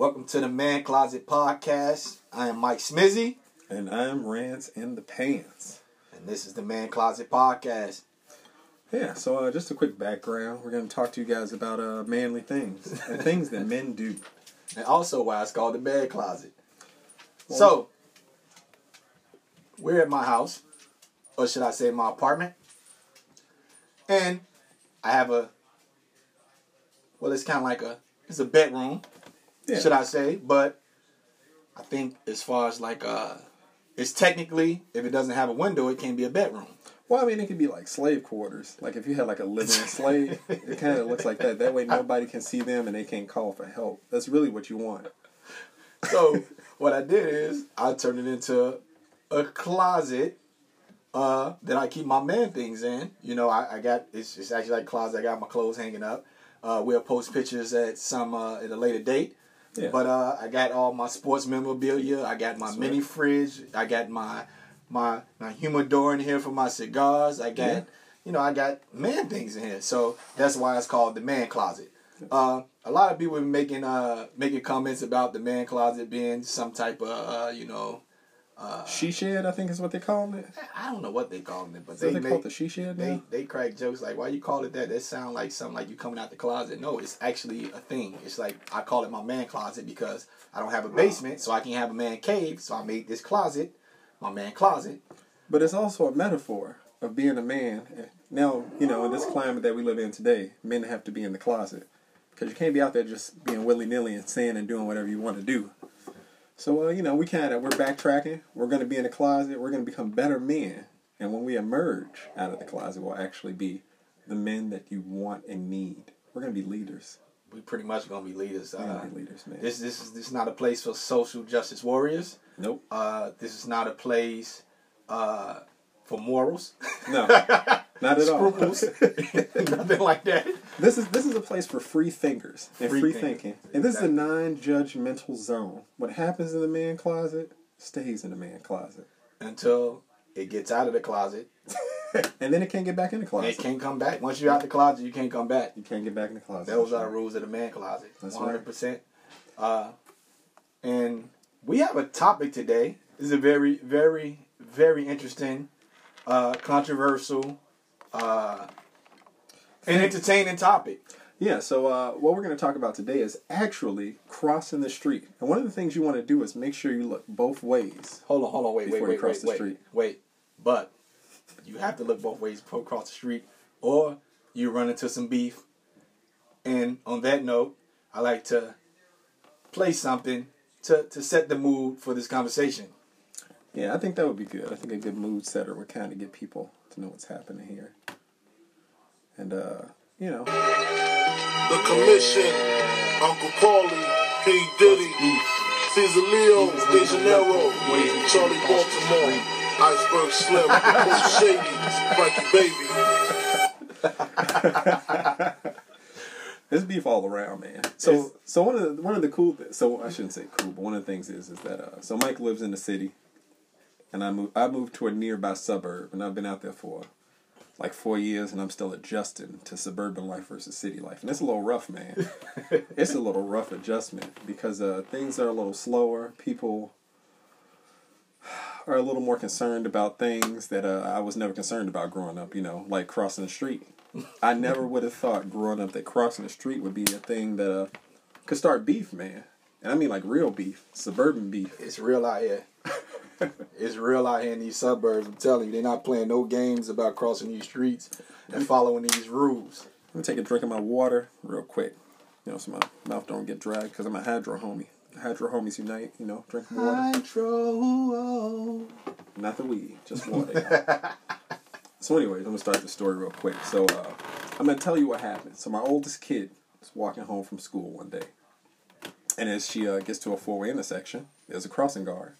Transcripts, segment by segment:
Welcome to the Man Closet Podcast. I am Mike Smizzy, And I'm Rance in the Pants. and this is the Man Closet Podcast. Yeah, so uh, just a quick background. We're going to talk to you guys about uh, manly things and things that men do. And also why it's called the Man Closet. so, we're at my house, or should I say my apartment. And I have a, well, it's kind of like a, it's a bedroom, Yeah. should I say. But I think as far as like, uh, it's technically, if it doesn't have a window, it can't be a bedroom. Well, I mean, it could be like slave quarters. Like if you had like a living slave, it kind of looks like that. That way nobody can see them and they can't call for help. That's really what you want. So what I did is I turned it into a closet uh, that I keep my man things in. You know, I, I got it's, it's actually like a closet. I got my clothes hanging up. Uh, we'll post pictures at some uh, at a later date. Yeah. But uh, I got all my sports memorabilia. I got my That's mini right. fridge. I got my my my humidor in here for my cigars. I got Yeah. you know I got man things in here. So that's why it's called the man closet. Uh, a lot of people have been making uh making comments about the man closet being some type of uh, you know she shed, I think is what they call it. I don't know what they call it, but Is they they call it make, the she shed they now? they crack jokes like why you call it that? That sound like something like you coming out the closet. No, it's actually a thing. It's like I call it my man closet because I don't have a basement, so I can have a man cave. So I made this closet my man closet. But it's also a metaphor of being a man. Now, you know, in this climate that we live in today, men have to be in the closet. Because you can't be out there just being willy nilly and saying and doing whatever you want to do. So, uh, you know, we kind of, we're backtracking. We're going to be in the closet. We're going to become better men. And when we emerge out of the closet, we'll actually be the men that you want and need. We're going to be leaders. We pretty much gonna be leaders. We're Uh, going to be leaders, man. this this is this is not a place for social justice warriors. nope. Uh, this is not a place uh, for morals, No. Not at all. nothing like that. This is this is a place for free thinkers and Free free, thinking. And this is a non-judgmental zone. What happens in the man closet stays in the man closet, Until it gets out of the closet, and then it can't get back in the and closet. it can't come back. Once you're out the closet, you can't come back. You can't get back in the closet. Those are the rules of the man closet. That's One hundred percent. Uh, and we have a topic today. This is a very, very, very interesting, uh, controversial, uh, and entertaining topic. Yeah. So uh, what we're going to talk about today is actually crossing the street. And one of the things you want to do is make sure you look both ways. Hold on, hold on, wait, wait, wait, cross wait, the wait, street. wait. But you have to look both ways before cross the street, or you run into some beef. And on that note, I like to play something to to set the mood for this conversation. Yeah, I think that would be good. I think a good mood setter would kind of get people to know what's happening here. And uh, you know, The Commission, Uncle Paulie, P. Diddy, Caesar Leo, De Janeiro, Charli Baltimore, Iceberg Slim, Coach Shady, Frankie Baby. There's beef all around, man. So, so one of the one of the cool, th- so I shouldn't say cool, but one of the things is is that uh, so Mike lives in the city, and I moved I moved to a nearby suburb, and I've been out there for like four years, and I'm still adjusting to suburban life versus city life, and it's a little rough, man. it's a little rough adjustment because uh, things are a little slower. People are a little more concerned about things that uh, I was never concerned about growing up. You know, like crossing the street. I never would have thought growing up that crossing the street would be a thing that uh, could start beef, man. And I mean like real beef, suburban beef. It's real out here. It's real out here in these suburbs. I'm telling you, they're not playing no games about crossing these streets and following these rules. Let me take a drink of my water real quick, you know, so my mouth don't get dry because I'm a hydro homie. Hydro homies unite, you know, drink water, Hydro. not the weed, just water. so, anyways, I'm gonna start the story real quick. So, uh, I'm gonna tell you what happened. So, my oldest kid is walking home from school one day, and as she uh, gets to a four-way intersection, there's a crossing guard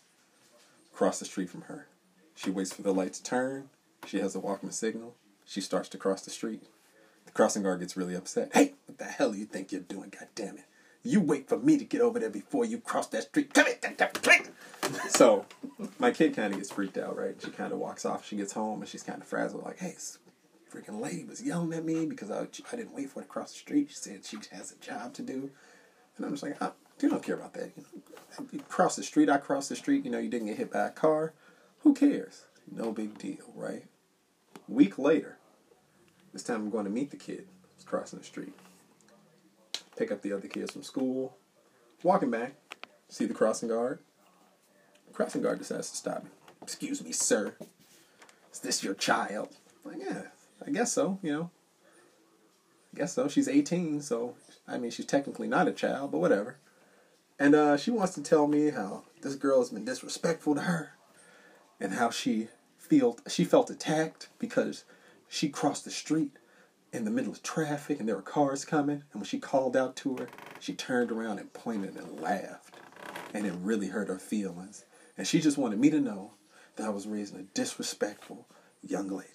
across the street from her. She waits for the light to turn. She has a Walkman signal. She starts to cross the street. The crossing guard gets really upset. Hey, what the hell do you think you're doing? God damn it. You wait for me to get over there before you cross that street. Come here. So, my kid kind of gets freaked out, right? She kind of walks off. She gets home and she's kind of frazzled, like, hey, this freaking lady was yelling at me because I, I didn't wait for her to cross the street. She said she has a job to do. And I'm just like, oh, You don't care about that. You, know, you cross the street, I cross the street. You know, you didn't get hit by a car. Who cares? No big deal, right? Week later, this time I'm going to meet the kid. He's crossing the street. Pick up the other kids from school. Walking back, see the crossing guard. The crossing guard decides to stop me. Excuse me, sir. Is this your child? I'm like, yeah, I guess so, you know. I guess so. She's 18, so I mean, she's technically not a child, but whatever. And uh, she wants to tell me how this girl has been disrespectful to her, and how she felt she felt attacked because she crossed the street in the middle of traffic and there were cars coming. And when she called out to her, she turned around and pointed and laughed, and it really hurt her feelings. And she just wanted me to know that I was raising a disrespectful young lady.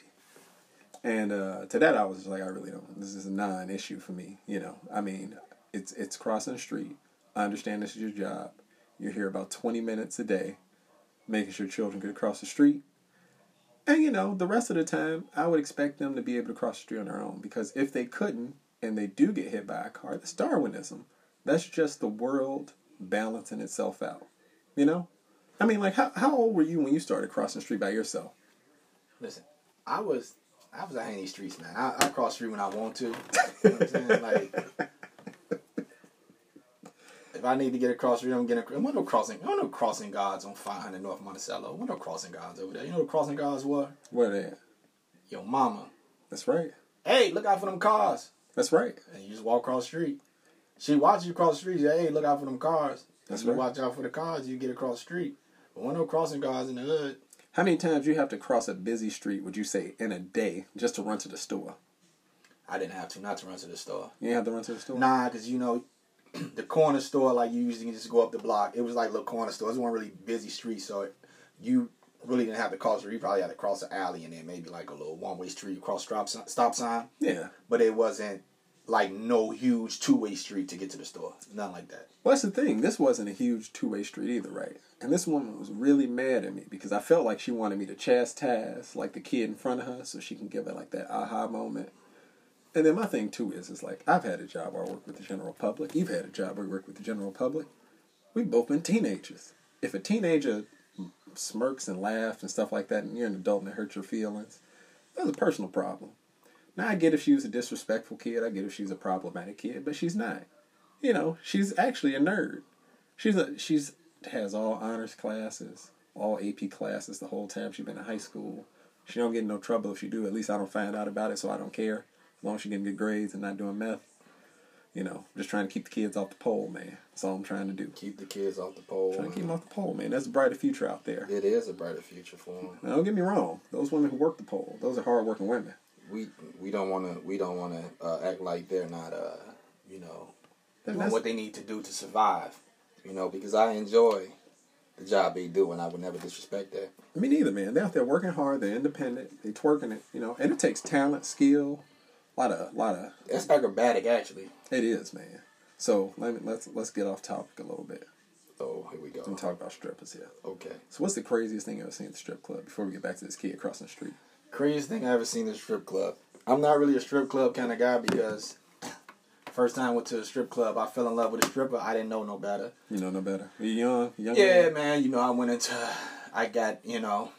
And uh, to that, I was like, I really don't. This is a non-issue for me. You know, I mean, it's it's crossing the street. I understand this is your job. You're here about 20 minutes a day, making sure children get across the street. And you know, the rest of the time, I would expect them to be able to cross the street on their own. Because if they couldn't, and they do get hit by a car, that's Darwinism. That's just the world balancing itself out. You know? I mean, like, how, how old were you when you started crossing the street by yourself? Listen, I was I was out in these streets, man. I, I cross the street when I want to. You know what I'm saying? Like, if I need to get across the street, I'm getting. across. What no crossing? I no crossing guards on 500 North Monticello. What no crossing guards over there? You know what crossing guards were? Where they at? Your mama. That's right. Hey, look out for them cars. That's right. And you just walk across the street. She watches you cross the street. Say, hey, look out for them cars. That's you right. watch out for the cars. You get across the street. But when no crossing guards in the hood, How many times you have to cross a busy street, would you say, in a day just to run to the store? I didn't have to not to run to the store. You ain't have to run to the store? Nah, because you know, the corner store like you usually just go up the block. It was like a little corner store. It wasn't really busy street, so it, you really didn't have to cross. You probably had to cross an alley and then maybe like a little one way street. Cross stop sign, stop sign, Yeah. but it wasn't like no huge two way street to get to the store. Nothing like that. Well, that's the thing. This wasn't a huge two way street either, right? And this woman was really mad at me because I felt like she wanted me to chastise like the kid in front of her so she can give it like that aha moment. And then my thing too is, is like I've had a job where I work with the general public. You've had a job where you work with the general public. We've both been teenagers. If a teenager smirks and laughs and stuff like that, and you're an adult and it hurts your feelings, that's a personal problem. Now I get if she was a disrespectful kid, I get if she's a problematic kid, but she's not. You know, she's actually a nerd. She's a she's has all honors classes, all AP classes the whole time she's been in high school. She don't get in no trouble if she do. At least I don't find out about it, so I don't care. As long as she getting good grades and not doing meth. You know, just trying to keep the kids off the pole, man. That's all I'm trying to do. Keep the kids off the pole. Trying to keep them off the pole, man. That's a brighter future out there. It is a brighter future for them. Now, don't get me wrong. Those women who work the pole, those are hardworking women. We we don't want to we don't want to uh, act like they're not uh you know doing that's- what they need to do to survive. You know because I enjoy the job they do and I would never disrespect that. Me neither, man. They're out there working hard. They're independent. They twerking it, you know. And it takes talent, skill, lot of, lot of. That's acrobatic actually. It is, man. So let me let's let's get off topic a little bit Oh here we go. and talk about strippers here. Okay. So what's the craziest thing you ever seen at the strip club? Before we get back to this kid crossing the street. Craziest thing I ever seen in the strip club. I'm not really a strip club kind of guy because first time I went to a strip club, I fell in love with a stripper. I didn't know no better. You know no better. You young, young. Yeah, man? man. You know, I went into, I got, you know,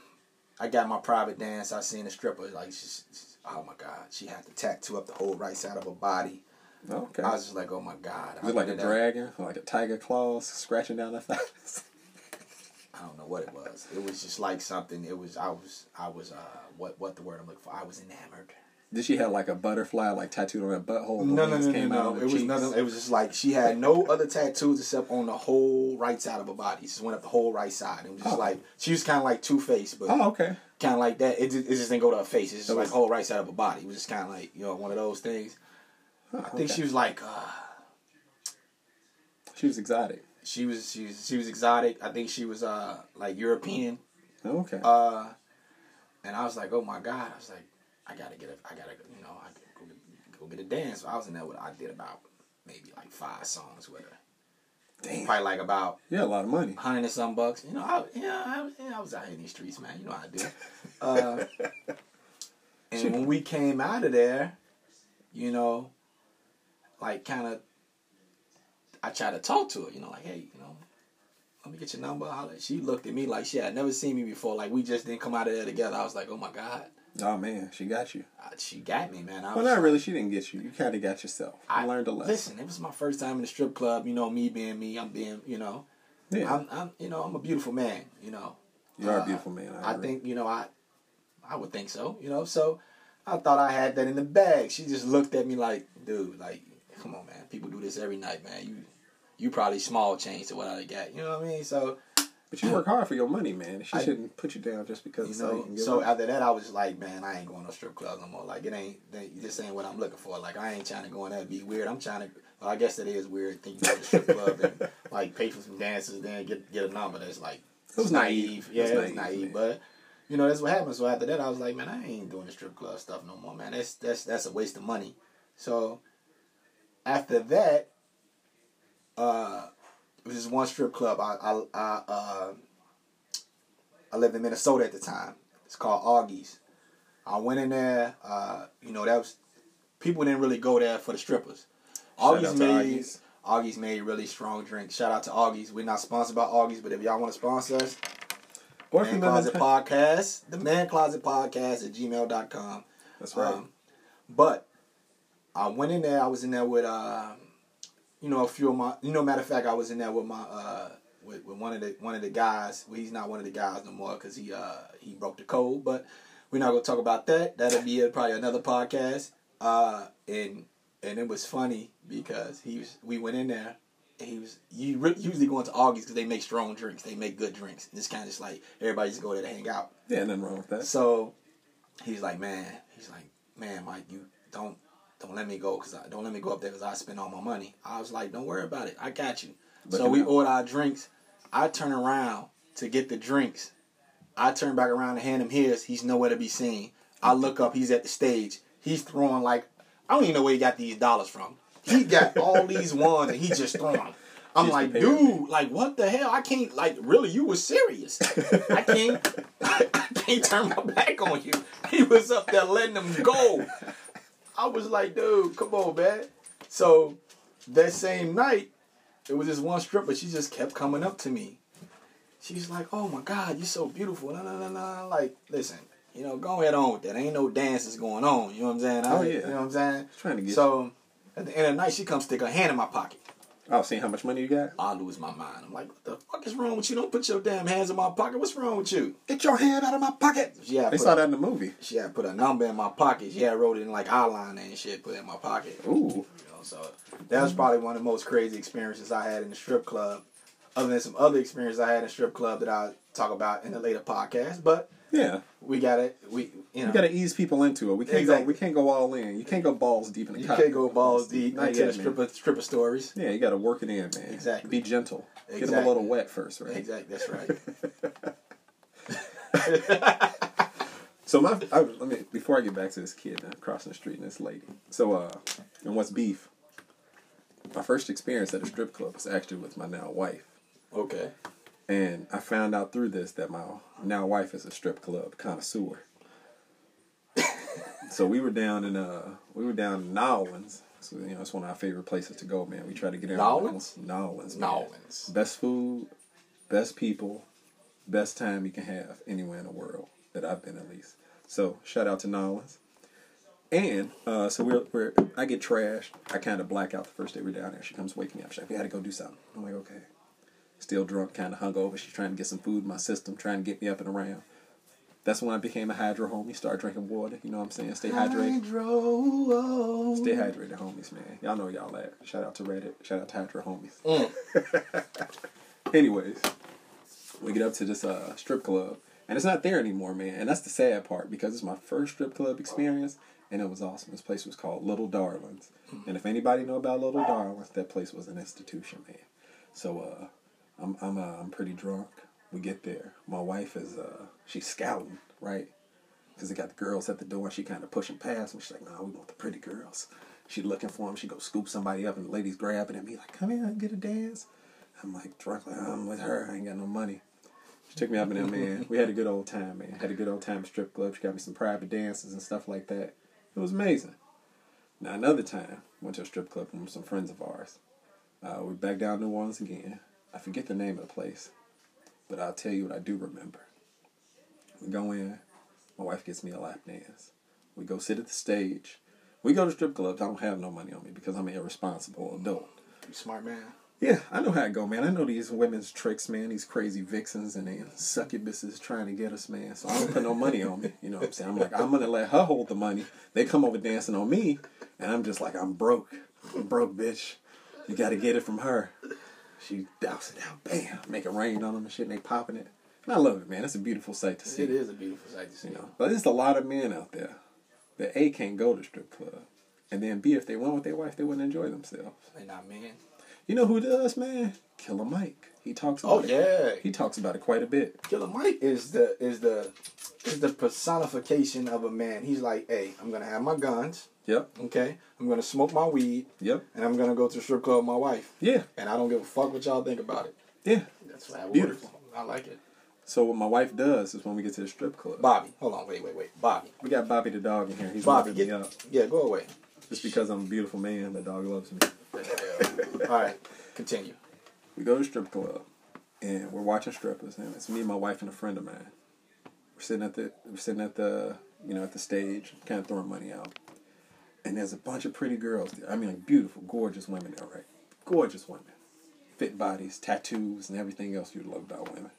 I got my private dance. I seen a stripper like, she's- oh my god, she had the tattoo up the whole right side of her body. Okay. I was just like, oh my god. It like a dragon, like a tiger claws scratching down the thighs? I don't know what it was. It was just like something. It was. I was. I was. Uh, what? What the word I'm looking for? I was enamored. Did she have like a butterfly like tattooed on her butthole? No, no, no, no, came out no. It was nothing. It was just like she had no other tattoos except on the whole right side of her body. She just went up the whole right side. It was just Oh. like she was kind of like Two Face, but Oh, okay. kind of like that. It just, it just didn't go to her face. It's just like whole right side of her body. It was just kind of like you know one of those things. Huh, I think okay. she was like uh, she was exotic. she was she was she was exotic. I think she was uh like European. Okay. Uh, and I was like, oh my god. I was like, I gotta get a, I gotta you know I go get, go get a dance. So I was in there with I did about maybe like five songs with her. Damn. Probably like about had a lot of money. hundred and some bucks. You know, I, yeah, I, yeah, I was out here in these streets, man. You know how I do. Uh, and when we came out of there, you know, like kind of, I tried to talk to her, you know, like, hey, you know, let me get your number. She looked at me like she had never seen me before. Like we just didn't come out of there together. I was like, oh my god, Oh man, she got you. Uh, she got me, man. I Well, was not really. She didn't get you. You kind of got yourself. I I learned a lesson. Listen, it was my first time in the strip club. You know, me being me, I'm being, you know, yeah, I'm, I'm, you know, I'm a beautiful man. You know, you are Uh, a beautiful man. I, I think, you know, I, I would think so. You know, so I thought I had that in the bag. She just looked at me like, dude, like, come on, man. People do this every night, man. You, you probably small change to what I got. You know what I mean? So, But you work hard for your money, man. She I- shouldn't put you down just because you know, you so up. after that, I was like, man, I ain't going to strip club no more. Like, it ain't, they, this ain't what I'm looking for. Like, I ain't trying to go in there and be weird. I'm trying to, well, I guess it is weird. thinking about the strip club and like pay for some dances, then get get a number. That's like It was naive. Yeah, It was it was naive, naive. But you know, that's what happened. So after that, I was like, man, I ain't doing the strip club stuff no more, man. That's that's that's a waste of money. So after that, uh, it was just one strip club. I I I uh, I lived in Minnesota at the time. It's called Augie's. I went in there. Uh, you know, that was people didn't really go there for the strippers. Augie's made Augie's. Augie's made really strong drinks. Shout out to Augie's. We're not sponsored by Augie's, but if y'all want to sponsor us, Or Man Closet Podcast, the Man Closet Podcast at gmail.com. that's right. Um, but I went in there. I was in there with, uh, you know, a few of my. You know, matter of fact, I was in there with my, uh, with, with one of the one of the guys. Well, he's not one of the guys no more because he uh he broke the code. But we're not gonna talk about that. That'll be uh, probably another podcast. Uh, and and it was funny because he was. We went in there. And he was you re- usually going to Augie's because they make strong drinks. They make good drinks. And it's kind of just like everybody just go there to hang out. yeah, nothing wrong with that. So he's like, man, he's like, man, Mike, you don't don't let me go because I don't let me go up there because I spend all my money. I was like, don't worry about it, I got you. so we out. order our drinks. I turn around to get the drinks. I turn back around to hand him his. He's nowhere to be seen. I look up. He's at the stage. He's throwing like I don't even know where he got these dollars from. He got all these ones and he just throwing. them. I'm Just like, dude, like what the hell? I can't like really. You were serious. I can't. I can't turn my back on you. He was up there letting them go. I was like, dude, come on, man. So that same night, it was this one stripper. She just kept coming up to me. She's like, "Oh my God, you're so beautiful." No, no, no, no. Like, listen, you know, go ahead on with that. Ain't no dances going on. You know what I'm saying? Oh, I- yeah. You know what I'm saying? Trying to get So at the end of the night, she comes stick her hand in my pocket. Oh, seeing how much money you got? I lose my mind. I'm like, what the fuck is wrong with you? Don't put your damn hands in my pocket. What's wrong with you? Get your hand out of my pocket. Yeah, They saw that in the movie. she had put a number in my pocket. She had wrote it in like eyeliner and shit, put it in my pocket. Ooh. You know, so that was probably one of the most crazy experiences I had in the strip club. Other than some other experiences I had in the strip club that I'll talk about in a later podcast. But Yeah. we got it. We you know You gotta ease people into it. We can't Exactly. go. We can't go all in. You can't go balls deep in the. you cop- can't go balls deep Not into yet, the man. stripper stripper stories. Yeah, you gotta work it in, man. Exactly. Be gentle. Get them a little wet first, right? Exactly, that's right. So my, I, let me before I get back to this kid crossing the street and this lady. So uh, and what's beef? My first experience at a strip club was actually with my now wife, okay. And I found out through this that my now wife is a strip club connoisseur. so we were down in uh, we were down in Nolans. So you know it's one of our favorite places to go, man. We try to get in Nolans? Nolans, man. Nolans. Best food, best people, best time you can have anywhere in the world that I've been at least. So shout out to Nolans. And uh, so we're, we're I get trashed. I kind of black out the first day we're down there. She comes waking me up. She's like, "We had to go do something." I'm like, "Okay." Still drunk, kind of hungover. She's trying to get some food in my system, trying to get me up and around. That's when I became a hydro homie. Start drinking water. You know what I'm saying? Stay hydrated. Hydro. Stay hydrated, homies, man. Y'all know y'all at. Shout out to Reddit. Shout out to Hydro homies. Mm. Anyways, we get up to this uh, strip club, and it's not there anymore, man. And that's the sad part because it's my first strip club experience, and it was awesome. This place was called Little Darlings, and if anybody know about Little Darlings, that place was an institution, man. So uh, I'm I'm uh, I'm pretty drunk. We get there. My wife is uh, she's scouting, right? Because they got the girls at the door, and she kind of pushing past them. She's like, "Nah, we want the pretty girls." She looking for them. She go scoop somebody up, and the ladies grabbing him. He like, "Come here and get a dance." I'm like drunk, like I'm with her. I ain't got no money. She took me up in there, man. We had a good old time, man. Had a good old time at strip club. She got me some private dances and stuff like that. It was amazing. Now another time, went to a strip club with some friends of ours. Uh, we're back down in New Orleans again. I forget the name of the place, but I'll tell you what I do remember. We go in. My wife gets me a lap dance. We go sit at the stage. We go to strip clubs. I don't have no money on me because I'm an irresponsible adult. You smart man. Yeah, I know how it go, man. I know these women's tricks, man. These crazy vixens and they succubuses trying to get us, man. So I don't put no money on me. You know what I'm saying? I'm like, I'm gonna let her hold the money. They come over dancing on me, and I'm just like, I'm broke. I'm broke, bitch. You gotta get it from her. She douse it out, bam, make it rain on them and shit, and they popping it. And I love it, man. It's a beautiful sight to see. It is a beautiful sight to see. You know, but there's a lot of men out there that a can't go to strip club, and then b if they went with their wife, they wouldn't enjoy themselves. They not men. You know who does, man? Killer Mike. He talks oh, about Oh it. yeah. He talks about it quite a bit. Killer Mike is the is the is the personification of a man. He's like, hey, I'm gonna have my guns. Yep. Okay, I'm gonna smoke my weed, Yep. and I'm gonna go to the strip club with my wife, Yeah. and I don't give a fuck what y'all think about it. Yeah. That's how Beautiful. works. I like it. So what my wife does is when we get to the strip club, Bobby, hold on, wait, wait, wait, Bobby, we got Bobby the dog in here. He's Bobby, loving me get, up. yeah, go away. Just because I'm a beautiful man, the dog loves me. All right, continue. We go to the strip club, and we're watching strippers, and it's me, and my wife, and a friend of mine. We're sitting at the we're sitting at the you know at the stage, kind of throwing money out, and there's a bunch of pretty girls there. I mean, like beautiful, gorgeous women there, right? Gorgeous women, fit bodies, tattoos, and everything else you love about women.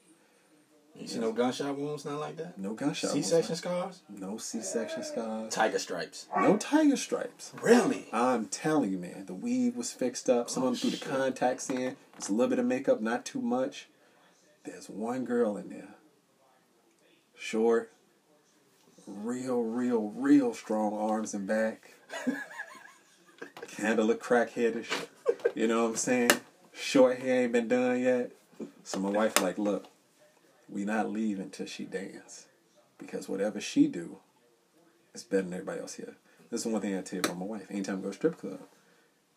You see no gunshot wounds, nothing like that. No gunshot. Wounds. C-section wounds. scars. No C-section scars. Tiger stripes. No tiger stripes. Really? I'm telling you, man, the weave was fixed up. Some Oh, of them threw the contacts in. It's a little bit of makeup, not too much. There's one girl in there. Short, real, real, real strong arms and back. Kinda look crackheadish. You know what I'm saying? Short hair ain't been done yet. So my wife like, look, we not leaving till she dance. Because whatever she do, it's better than everybody else here. This is one thing I tell you about my wife. Anytime we go to strip club,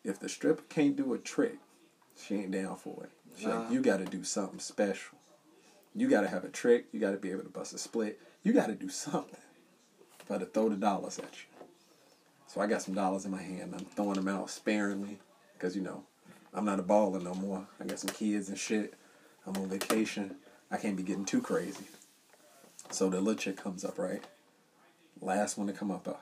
if the stripper can't do a trick, she ain't down for it. She Nah. like, you got to do something special. You got to have a trick. You got to be able to bust a split. You got to do something for her to throw the dollars at you. So I got some dollars in my hand. I'm throwing them out sparingly because you know I'm not a baller no more. I got some kids and shit. I'm on vacation. I can't be getting too crazy. So the little chick comes up, right? Last one to come up. Uh,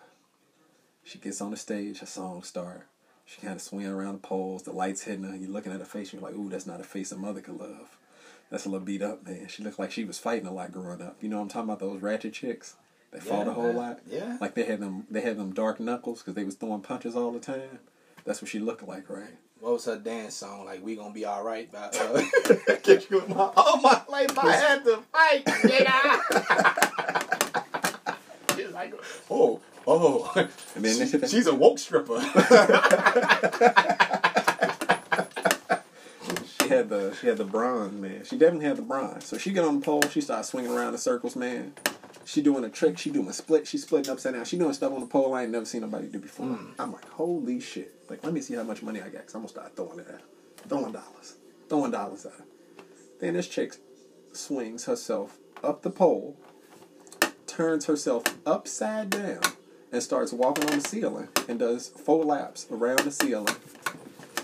she gets on the stage, her song start. She kind of swinging around the poles, the lights hitting her. You're looking at her face, and you're like, ooh, that's not a face a mother could love. That's a little beat up, man. She looked like she was fighting a lot growing up. You know what I'm talking about? Those ratchet chicks. They fought a whole lot. Yeah. Like they had them, they had them dark knuckles because they was throwing punches all the time. That's what she looked like, right? What was her dance song? Like we gonna be all right. By, uh, get you my all my life I had to fight, nigga. She's like, oh, oh, And then they- she's a woke stripper. She had the she had the bronze, man. She definitely had the bronze. So she get on the pole, she starts swinging around in circles, man. She doing a trick, she doing a split, she splitting upside down. She doing stuff on the pole I ain't never seen nobody do before. Hmm. I'm like, holy shit. Like, let me see how much money I got, because I'm gonna start throwing it at her. Throwing dollars. Throwing dollars at her. Then this chick swings herself up the pole, turns herself upside down, and starts walking on the ceiling and does four laps around the ceiling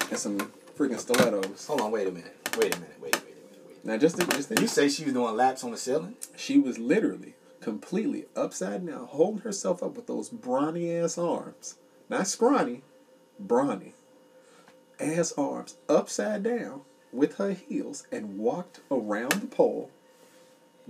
and some freaking stilettos. Hold on, wait a minute. Wait a minute. Wait, wait a minute. Wait. Now just, just You say she was doing laps on the ceiling? she was literally completely upside down, holding herself up with those brawny ass arms. Not scrawny, brawny. Ass arms upside down with her heels and walked around the pole.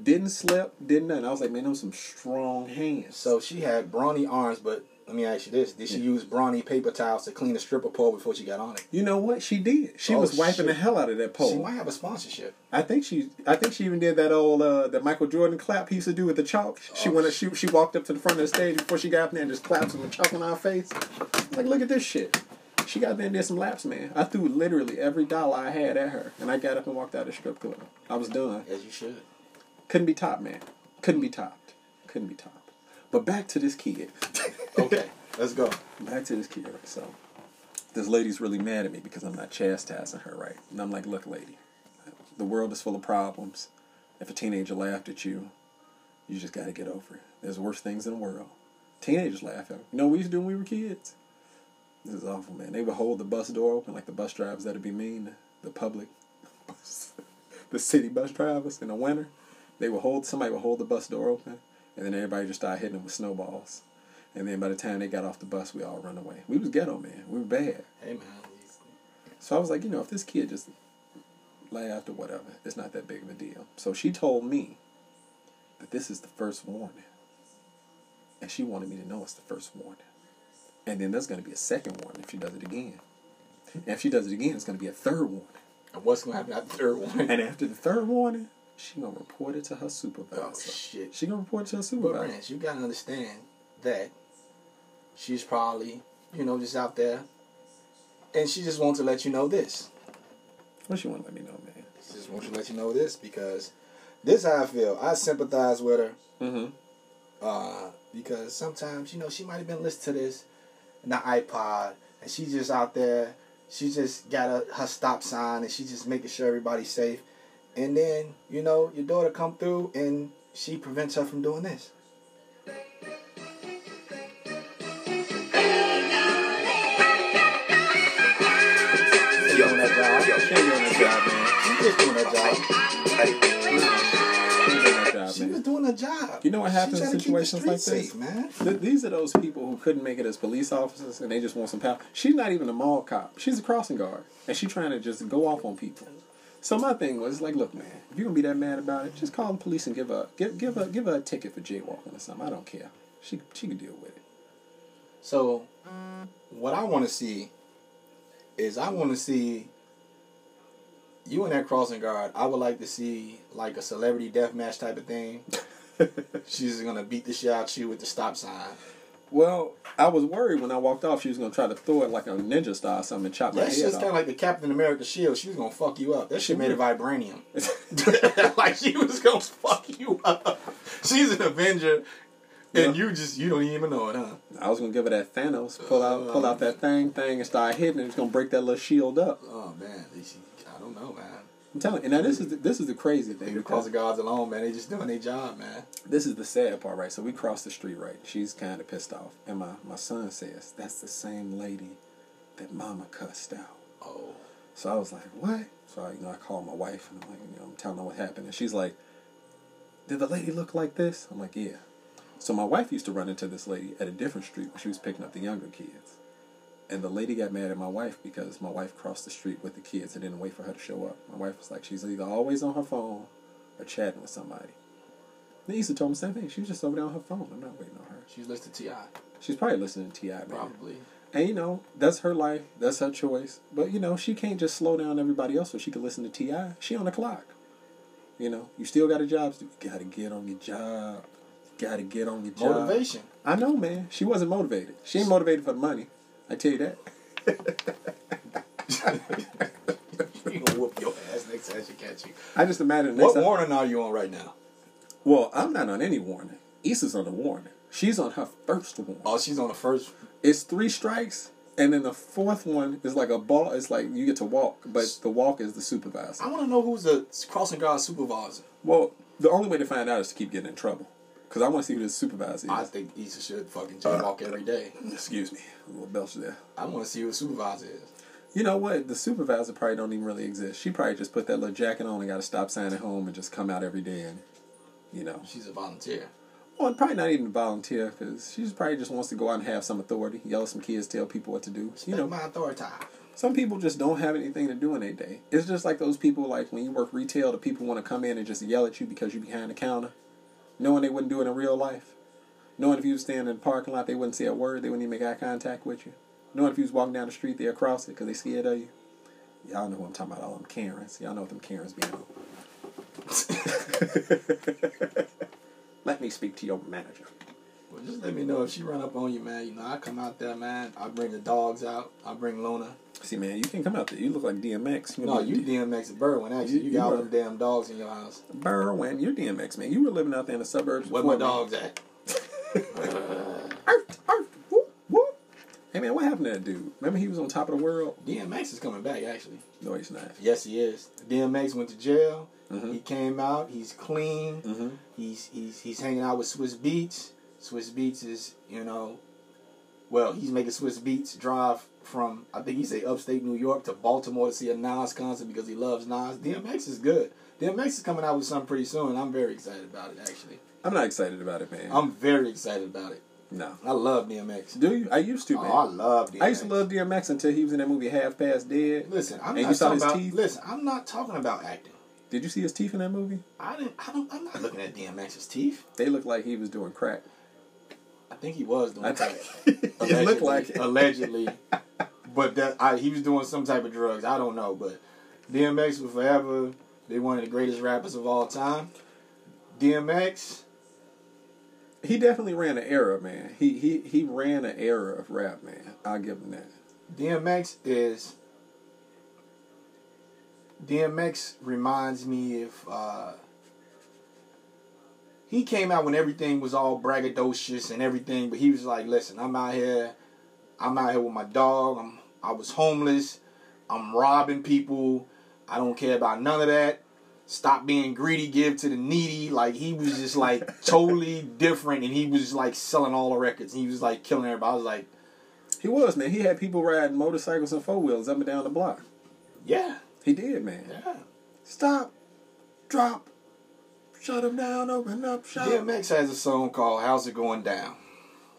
Didn't slip, didn't nothing. I was like, man, those some strong hands. So she had brawny arms, but let me ask you this: Did she use brawny paper towels to clean the stripper pole before she got on it? you know what? She did. She Oh, was wiping shit. the hell out of that pole. She might have a sponsorship. I think she, I think she even did that old uh, that Michael Jordan clap he used to do with the chalk. She Oh, went, she she walked up to the front of the stage before she got up there and just clapped some chalk in our face. Like, look at this shit. She got there and did some laps, man. I threw literally every dollar I had at her, and I got up and walked out of the strip club. I was done. As you should. Couldn't be topped, man. Couldn't be topped. Couldn't be topped. But back to this kid. Okay, let's go. back to this kid. So, this lady's really mad at me because I'm not chastising her right. And I'm like, look, lady, the world is full of problems. If a teenager laughed at you, you just got to get over it. There's worse things in the world. Teenagers laugh at me. You know what we used to do when we were kids? This is awful, man. They would hold the bus door open, like the bus drivers that'd be mean, the public, bus, the city bus drivers in the winter. They would hold somebody would hold the bus door open, and then everybody just started hitting them with snowballs. And then by the time they got off the bus, we all run away. We was ghetto, man. We were bad. Hey man, So I was like, you know, if this kid just laughed or whatever, it's not that big of a deal. So she told me that this is the first warning. And she wanted me to know it's the first warning. And then there's going to be a second warning if she does it again. And if she does it again, it's going to be a third warning. and what's gonna happen after the third one? And after the third warning, she going to report it to her supervisor. oh shit. She going to report it to her But supervisor. Rance, you gotta understand that she's probably, you know, just out there, and she just wants to let you know this. What she want to let me know, man? She just wants to let you know this because this how I feel. I sympathize with her Mm-hmm. uh, because sometimes you know she might have been listening to this in the iPod, and she's just out there. She just got a, her stop sign, and she's just making sure everybody's safe. And then you know your daughter come through, and she prevents her from doing this. Job, man. She just doing that job. She doing that job, She man. was doing a job. You know what happens in trying to keep the situations like this? safe, man. Th- these are those people who couldn't make it as police officers and they just want some power. She's not even a mall cop. She's a crossing guard. And she's trying to just go off on people. So my thing was like, look, man, if you're gonna be that mad about it, just call the police and give her give give her give her a ticket for jaywalking or something. I don't care. She she can deal with it. So, what I want to see is I want to see you and that crossing guard. I would like to see like a celebrity death match type of thing. She's gonna beat the shit out of you with the stop sign. Well, I was worried when I walked off she was gonna try to throw it like a ninja style or something and chop my That head shit's off. kind of like the Captain America shield. She was gonna fuck you up. That shit made of vibranium. like, she was gonna fuck you up. She's an Avenger, and Yeah. you just you don't even know it, huh? I was gonna give her that Thanos, pull out pull out that uh. thing thing and start hitting it. It's gonna break that little shield up. Oh man, she, don't know, man. I'm telling you. And now this is the, this is the crazy thing. Leave the crossing guards alone, man. They just doing their job, man. This is the sad part, right? So we crossed the street, right? She's kind of pissed off, and my my son says that's the same lady that Mama cussed out. Oh, So I was like, what? So I, you know, I called my wife and I'm like, you know, I'm telling her what happened, and she's like, did the lady look like this? I'm like, yeah. So my wife used to run into this lady at a different street when she was picking up the younger kids. And the lady got mad at my wife because my wife crossed the street with the kids and didn't wait for her to show up. My wife was like, she's either always on her phone or chatting with somebody. And Issa told me the same thing. She was just over there on her phone. I'm not waiting on her. she's listening to T.I., She's probably listening to T.I. probably. And you know, that's her life, that's her choice. But you know, she can't just slow down everybody else so she can listen to T.I. She on the clock. You know, you still got a job to. You gotta get on your job. You gotta get on your job. Motivation. I know, man. She wasn't motivated. She ain't motivated for the money. I tell you that. you gonna whoop your ass next time she catch you. I just imagine What time. warning are you on right now? Well, I'm not on any warning. Issa's on a warning. She's on her first warning. Oh, she's on the first. It's three strikes, and then the fourth one is like a ball. It's like you get to walk, but the walk is the supervisor. I want to know who's the crossing guard supervisor. Well, the only way to find out is to keep getting in trouble. Because I want to see who the supervisor is. I think Issa should fucking jaywalk uh, every day. Excuse me. A little belch there. I want to see who the supervisor is. You know what? The supervisor probably don't even really exist. She probably just put that little jacket on and got to stop sign at home and just come out every day and, you know. She's a volunteer. Well, probably not even a volunteer because she just probably just wants to go out and have some authority, yell at some kids, tell people what to do. You know, my authority. some people just don't have anything to do in their day. It's just like those people, like when you work retail, the people want to come in and just yell at you because you're behind the counter, knowing they wouldn't do it in real life. Knowing if you was standing in the parking lot, they wouldn't say a word, they wouldn't even make eye contact with you. Knowing if you was walking down the street, they'd cross it because they scared of you. Y'all know who I'm talking about, all them Karens. Y'all know what them Karens be on. Let me speak to your manager. Just let me know if she run up on you, man. You know, I come out there, man. I bring the dogs out. I bring Luna. See, man, you can come out there. You look like DMX. You No, know, you DMX and Berwin. Actually, You- you, you got all them damn dogs in your house. Berwin, you're DMX, man. You were living out there in the suburbs. Where my dogs at? Arf, arf, whoop, whoop. Hey, man, what happened to that dude? Remember he was on top of the world? DMX is coming back, actually. No, he's not. Yes, he is. DMX went to jail. Mhm. He came out. He's clean. Mm-hmm. He's he's he's hanging out with Swizz Beatz. Swizz Beatz is you know well, he's making Swizz Beatz drive from I think he say upstate New York to Baltimore to see a Nas concert because he loves Nas. DMX is good. DMX is coming out with something pretty soon. I'm very excited about it. Actually, I'm not excited about it, man. I'm very excited about it. no. I love DMX. Do you? I used to, Oh, man. I love DMX. I used to love DMX until he was in that movie Half Past Dead. Listen, I'm And not you saw talking his about. teeth? Listen, I'm not talking about acting. Did you see his teeth in that movie? I didn't. I don't. I'm not looking at DMX's teeth. They look like he was doing crack. I think he was doing that. it looked like it. allegedly, but that I, he was doing some type of drugs. I don't know, but DMX will forever be one of the greatest rappers of all time. DMX, He definitely ran an era, man. He he he ran an era of rap, man. I'll give him that. DMX is. DMX reminds me of. Uh, he came out when everything was all braggadocious and everything, but he was like, "Listen, I'm out here. I'm out here with my dog. I'm. I was homeless. I'm robbing people. I don't care about none of that. Stop being greedy. Give to the needy. Like he was just like totally different, and he was like selling all the records. He was like killing everybody. I was like, He was, man. He had people riding motorcycles and four wheels up and down the block. yeah, He did, man. yeah. Stop, drop, shut him down, open up shop. DMX has a song called "How's It Going Down."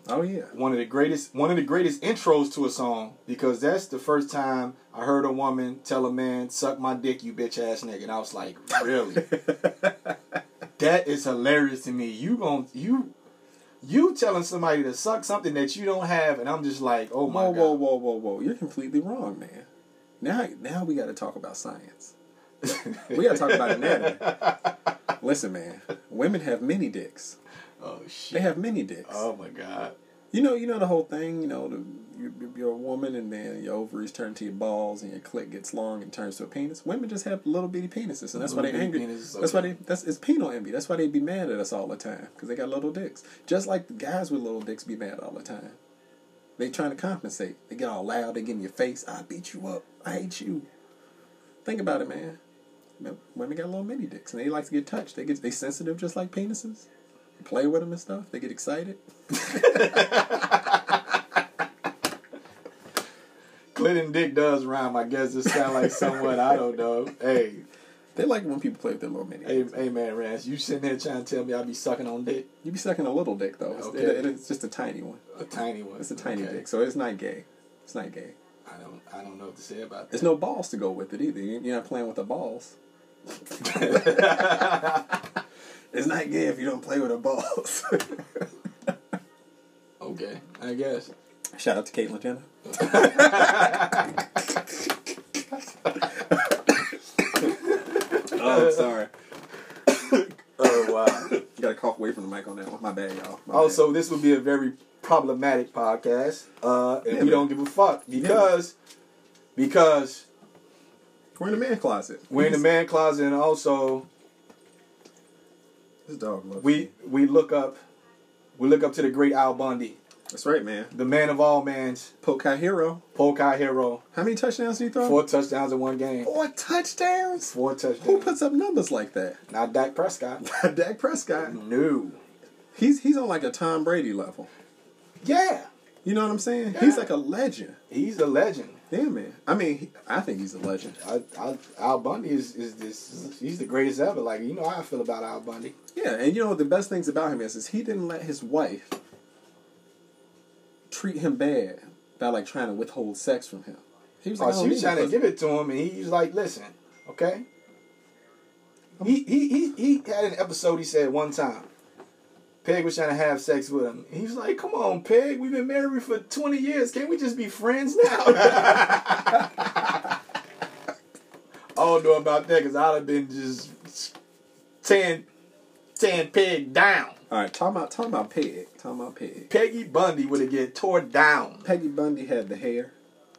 Oh yeah. One of the greatest, one of the greatest intros to a song because that's the first time I heard a woman tell a man, "Suck my dick, you bitch ass nigga," and I was like, "Really? that is hilarious to me. You gon' you." You telling somebody to suck something that you don't have, and I'm just like, oh my whoa, god. whoa, whoa, whoa, whoa! You're completely wrong, man. Now, now we got to talk about science. We got to talk about anatomy. Listen, man. Women have many dicks. oh shit. They have many dicks. Oh my god. You know, you know the whole thing. You know, the, you, you're a woman, and then your ovaries turn to your balls, and your clit gets long and turns to a penis. Women just have little bitty penises, and that's why they angry. penises, That's why they. That's it's penal envy. That's why they be mad at us all the time because they got little dicks. Just like the guys with little dicks be mad all the time. They trying to compensate. They get all loud. They get in your face. I beat you up. I hate you. Think about it, man. Men- Women got little mini dicks, and they like to get touched. They get they sensitive just like penises. Play with them and stuff. They get excited. Clinton Dick does rhyme. I guess it sound like somewhat. I don't know. Hey, They like when people play with their little mini. hey, hey, man, Rance, you sitting there trying to tell me I be sucking on dick? You be sucking a little dick though. It's, Okay. it- it's just a tiny one. A tiny one. It's a tiny Okay. dick, so it's not gay. It's not gay. I don't. I don't know what to say about There's no balls to go with it either. You're not playing with the balls. It's not gay if you don't play with the balls. okay, I guess. Shout out to Caitlyn Jenner. oh, I'm sorry. Oh wow. You gotta cough away from the mic on that one. My bad, y'all. My also, this would be a very problematic podcast, uh, and Yeah, we man. don't give a fuck because because bad. We're in the man closet. we're in the man closet, and also This dog loves we we look up we look up to the great Al Bundy, That's right, man. the man of all mans, Polk High Hero. Polk High hero, How many touchdowns did he throw? four touchdowns in one game, Four touchdowns. four touchdowns. Who puts up numbers like that? Not Dak Prescott. Not Dak Prescott. No. He's he's on like a Tom Brady level. Yeah, You know what I'm saying? Yeah. He's like a legend. he's a legend. Yeah, man. I mean, he, I think he's a legend. I, I, Al Bundy is, is this. He's the greatest ever. Like you know how I feel about Al Bundy. Yeah, and you know the best things about him is is he didn't let his wife treat him bad by like trying to withhold sex from him. He was like, Oh, she was trying to give it to him, and he's like, "Listen, okay." Um, he he he he had an episode. He said one time, Peg was trying to have sex with him. He was like, "Come on, Peg, we've been married for twenty years. Can't we just be friends now?" I don't know about that because I'd have been just tearing, tearing Peg down. All right, talking about talking about Peg, talking about Peg. Peggy Bundy would have get tore down. Peggy Bundy had the hair,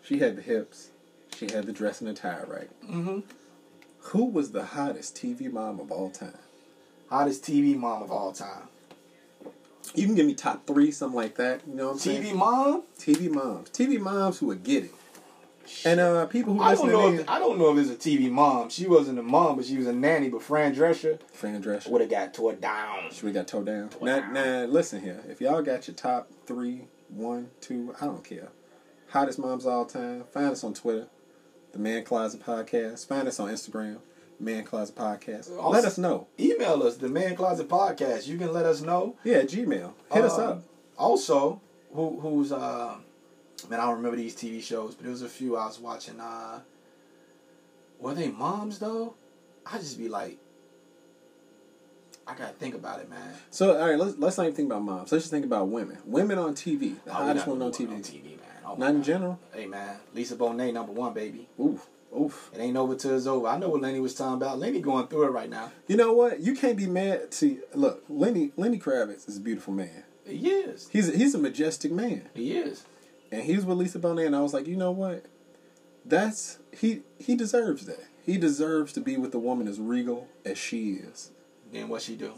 she had the hips, she had the dress and attire right. Mm-hmm. Who was the hottest TV mom of all time? Hottest TV mom of all time. You can give me top three, something like that. You know what I'm saying? TV mom? TV moms, TV moms who would get it, and uh, people who I don't know. If, I don't know if it's a TV mom. She wasn't a mom, but she was a nanny. But Fran Drescher Fran Drescher would have got tore down. Should we got tore down? Toe Now, down. now, listen here. If y'all got your top three one, two, I don't care. Hottest moms of all time. Find us on Twitter, the Man Closet Podcast. Find us on Instagram, Man Closet Podcast. Also- let us know. Email us, the Man Closet Podcast. You can let us know. Yeah, Gmail. Hit us Uh, up. Also, who who's uh man, I don't remember these TV shows, but there was a few I was watching. Uh, were they moms though? I just be like, I gotta think about it, man. So, all right, let's let's not even think about moms. Let's just think about women. Women on TV. The Oh, hottest women on TV. one TV, man. Oh, Not in general. Hey, man, Lisa Bonet, number one, baby. Oof, oof. It ain't over till it's over. I know what Lenny was talking about. Lenny going through it right now. You know what? You can't be mad. See, look, Lenny Lenny Kravitz is a beautiful man. He is. He's a, he's a majestic man, He is. and he was with Lisa Bonet, and I was like, you know what? That's he he deserves that. He deserves to be with a woman as regal as she is. Then what she do?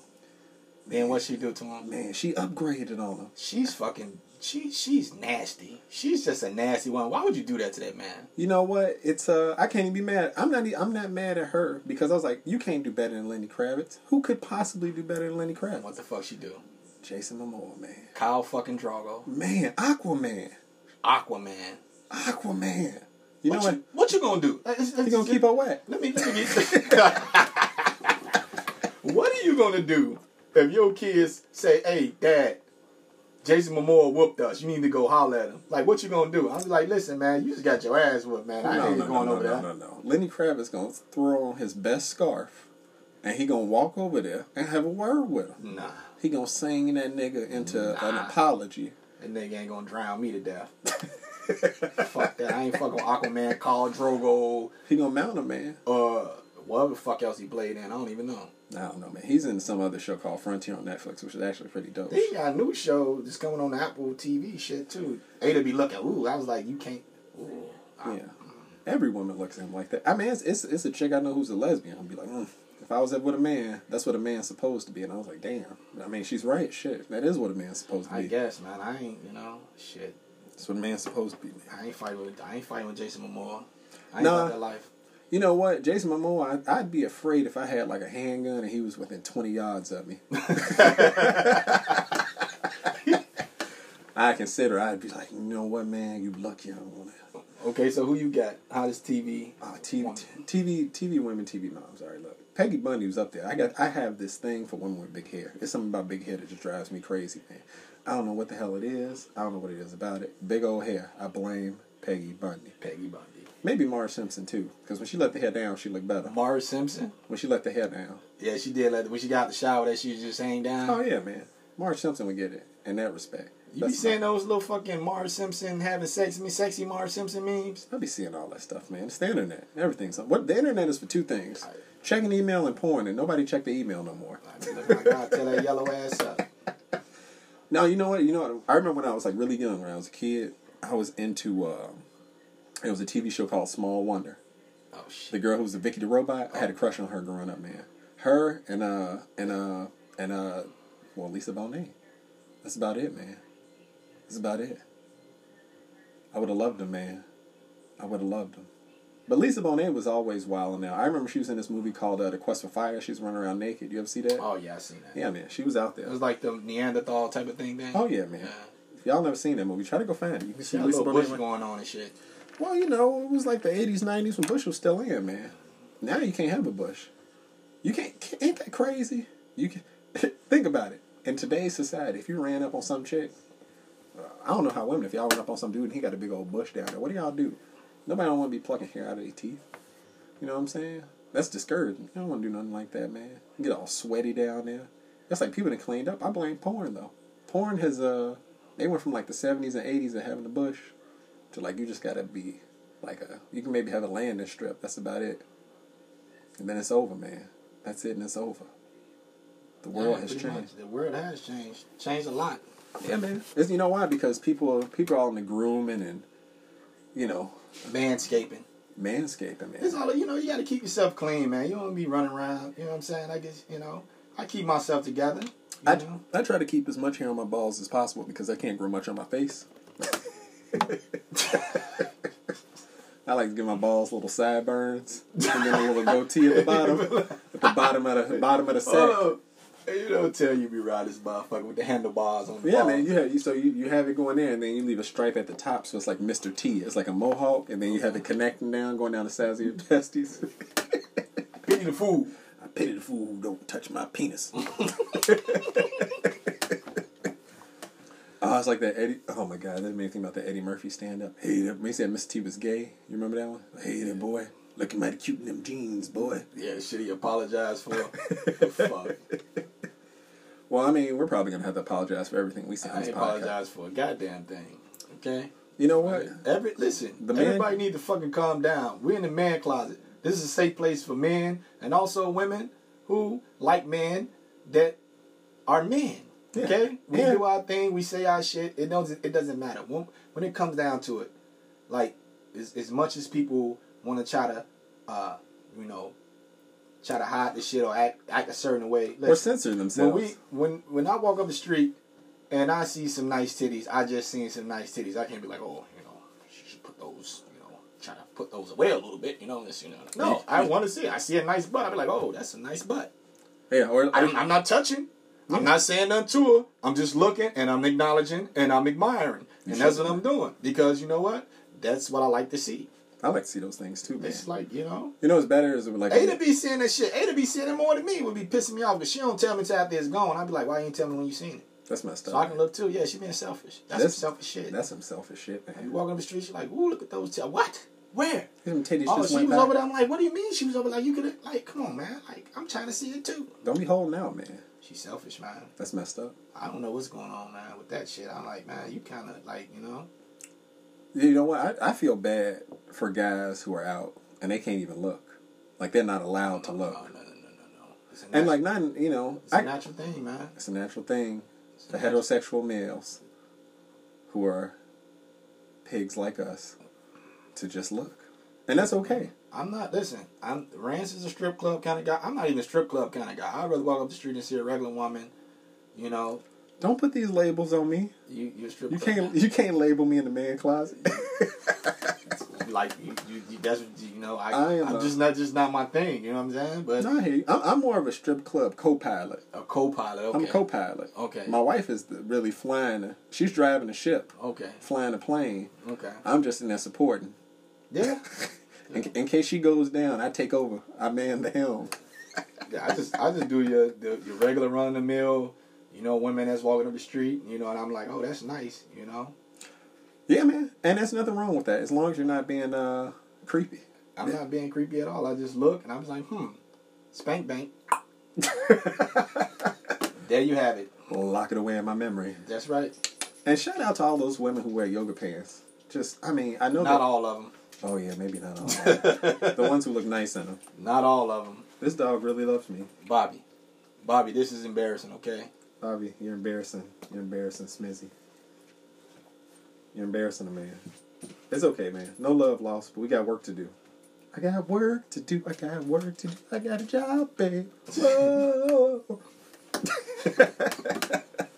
Then what she do to him? Man, she upgraded on him. She's fucking. She she's nasty. She's just a nasty one. Why would you do that to that man? You know what? It's uh, I can't even be mad. I'm not. I'm not mad at her because I was like, you can't do better than Lenny Kravitz. Who could possibly do better than Lenny Kravitz? What the fuck she do? Jason Momoa, man. Khal fucking Drogo. Man, Aquaman, Aquaman. Aquaman. You know what, what? you, what you gonna do? He gonna keep her wet. Let me let me get. what are you gonna do if your kids say, "Hey, Dad, Jason Momoa whooped us. You need to go holler at him." Like, what you gonna do? I'm like, listen, man, you just got your ass whooped, man. I no, ain't no, going no, over no, there. no, no, no. Lenny Kravitz gonna throw on his best scarf, and he gonna walk over there and have a word with him. Nah, He gonna sing that nigga into an Nah. apology. that nigga ain't gonna drown me to death. fuck that. I ain't fucking with Aquaman, Khal Drogo, He gonna mount him, man. uh, whatever the fuck else he played in. I don't even know. I don't know, man. He's in some other show called Frontier on Netflix, which is actually pretty dope. They got a new show that's coming on Apple TV shit too. Ada be looking. Ooh, I was like, you can't. Ooh, I- Yeah. Every woman looks at him like that. I mean, it's it's, it's a chick I know who's a lesbian. I'll be like, mm, if I was ever with a man, that's what a man's supposed to be. And I was like, damn. I mean, she's right. Shit, that is what a man's supposed to be. I guess, man. I ain't, you know, shit. That's what a man's supposed to be, man. I ain't fighting with. I ain't fighting with Jason Momoa. I ain't Nah. that life. You know what, Jason Momoa, I, I'd be afraid if I had like a handgun and he was within twenty yards of me. I consider I'd be like, you know what, man, you lucky I don't want to. Okay, so who you got? Hottest TV? Uh, TV. TV, TV women, TV moms. All right, look, Peggy Bundy was up there. I got, I have this thing for women with big hair. It's something about big hair that just drives me crazy, man. I don't know what the hell it is. I don't know what it is about it. Big old hair. I blame Peggy Bundy. Peggy Bundy. Maybe Marge Simpson too, because when she let the hair down, she looked better. Marge Simpson. When she let the hair down, Yeah, she did. Let when she got the shower, that she just hang down. oh yeah, man. Marge Simpson would get it in that respect. you be That's seeing those little fucking Marge Simpson having sex, me sexy Marge Simpson memes. I be seeing all that stuff, man. It's the internet. Everything's what the internet is for two things: checking email and porn, and nobody check the email no more. I mean, look, I gotta tell that yellow ass up. No, you know what? You know what? I remember when I was like really young, when I was a kid, I was into. Uh, it was a TV show called Small Wonder. Oh shit. The girl who was the Vicky the Robot. I had a crush on her growing up, man. Her and uh and uh and uh well Lisa Bonet. That's about it, man. That's about it. I would have loved him, man. I would have loved him. But Lisa Bonet was always wild now. I remember she was in this movie called uh, The Quest for Fire. She's running around naked. You ever see that? Oh yeah, I seen that. Yeah, man. She was out there. It was like the Neanderthal type of thing. Then. Oh yeah, man. If y'all never seen that movie, try to go find it. You can see a Lisa little Bonet. bush going on and shit. Well, you know, it was like the '80s, '90s when Bush was still in, man. Now you can't have a Bush. You can't. Ain't that crazy? You can think about it. In today's society, if you ran up on some chick, uh, I don't know how women. If y'all ran up on some dude and he got a big old bush down there, what do y'all do? Nobody don't want to be plucking hair out of their teeth. You know what I'm saying? That's discouraging. You don't want to do nothing like that, man. You get all sweaty down there. That's like people that cleaned up. I blame porn though. Porn has uh, they went from like the '70s and '80s of having a bush to like you just gotta be like a you can maybe have a landing strip. That's about it. And then it's over, man. That's it, and it's over. The world Yeah, has changed. much. The world has changed. Changed a lot. Yeah, man. It's, you know why? Because people people are all in the grooming and you know Manscaping. manscaping, man. It's all you know. You got to keep yourself clean, man. You don't be running around. You know what I'm saying? I guess you know. I keep myself together. I, know? I try to keep as much hair on my balls as possible because I can't grow much on my face. I like to give my balls little sideburns and then a little goatee at the bottom, at the bottom of the bottom of the sack. Oh, you don't tell you be riding this motherfucker with the handlebars on. The Yeah, ball. man. You have you so you, you have it going there, and then you leave a stripe at the top, so it's like Mr. T. It's like a mohawk, and then you have it connecting down, going down the sides of your testes. pity the fool. I pity the fool who don't touch my penis. Oh, it's like that Eddie. Oh my God, that made me think about the Eddie Murphy stand up. Hey, that he said Mr. T was gay. You remember that one? Hey, there, boy, looking mighty cute in them jeans, boy. Yeah, shit he apologized for. Fuck. Well, I mean, we're probably gonna have to apologize for everything we say on I this ain't podcast. apologize for a goddamn thing. Okay? You know what? Every listen, The man- everybody need to fucking calm down. We're in the man closet. This is a safe place for men and also women who like men that are men. Yeah. Okay, we Yeah. do our thing. We say our shit. It doesn't. It doesn't matter when when it comes down to it. Like as as much as people want to try to, uh, you know, try to hide the shit or act act a certain way. Or listen, themselves. when we when when I walk up the street and I see some nice titties, I just seen some nice titties. I can't be like, oh, you know, she should put those, you know, try to put those away a little bit, you know, this, you know. No, I want to see. it. I see a nice butt. I be like, oh, that's a nice butt. yeah, or, or I'm, I'm not touching. I'm not saying nothing to her. I'm just looking and I'm acknowledging and I'm admiring, and that's what I'm doing because you know what? That's what I like to see. I like to see those things too, man. It's like you know. You know what's better is like Ada be seeing that shit. Ada be seeing it more than me. Would be pissing me off because she don't tell me until after it's gone. I'd be like, why you ain't tell me when you seen it? that's messed So I up. can look too. Yeah, she being selfish. That's, That's- some selfish shit. That's some selfish shit, you man. walk on the street, she's like, ooh, look at those. What? Where? Them titties Oh, she was back. over there. I'm like, what do you mean? She was over there? like, you could have, like, come on, man. Like, I'm trying to see it too. Don't be holding out, man. She's selfish, man. That's messed up. I don't know what's going on, man, with that shit. I'm like, man, you kind of like, you know. You know what? I, I feel bad for guys who are out and they can't even look. Like they're not allowed to No, look. no, no, no, no, no. It's a And like not you know, it's a I, natural thing, man. it's a natural thing It's a natural- heterosexual males who are pigs like us to just look. And that's okay. I'm not. Listen, I'm Rance is a strip club kind of guy. I'm not even a strip club kind of guy. I'd rather walk up the street and see a regular woman. You know, Don't put these labels on me. you you a strip You can't guy. you can't label me in the man closet. like you, you, you that's what you know. I, I am I'm a- just not just not my thing. You know what I'm saying? But no, I hear you. I'm, I'm more of a strip club co-pilot. a co-pilot. Okay. I'm a co-pilot. Okay. My wife is the, really flying. The, she's driving the ship, Okay. flying the plane. Okay. I'm just in there supporting. Yeah. In, in case she goes down, I take over. I man the helm. yeah. I just I just do your the, your regular run of the mill. You know, women that's walking up the street. You know, and I'm like, oh, that's nice. You know, Yeah, man. And there's nothing wrong with that as long as you're not being uh, creepy. I'm not being creepy at all. I just look and I'm just like, hmm, spank bank. there you have it. Lock it away in my memory. That's right. And shout out to all those women who wear yoga pants. Just, I mean, I know Not all of them. Oh yeah, maybe not all. the ones who look nice in them. Not all of them. This dog really loves me. Bobby. Bobby, this is embarrassing. Okay. Bobby, you're embarrassing. You're embarrassing Smizzy. You're embarrassing a man. It's okay, man. No love lost, but we got work to do. I got work to do. I got work to do. I got a job, babe. Whoa.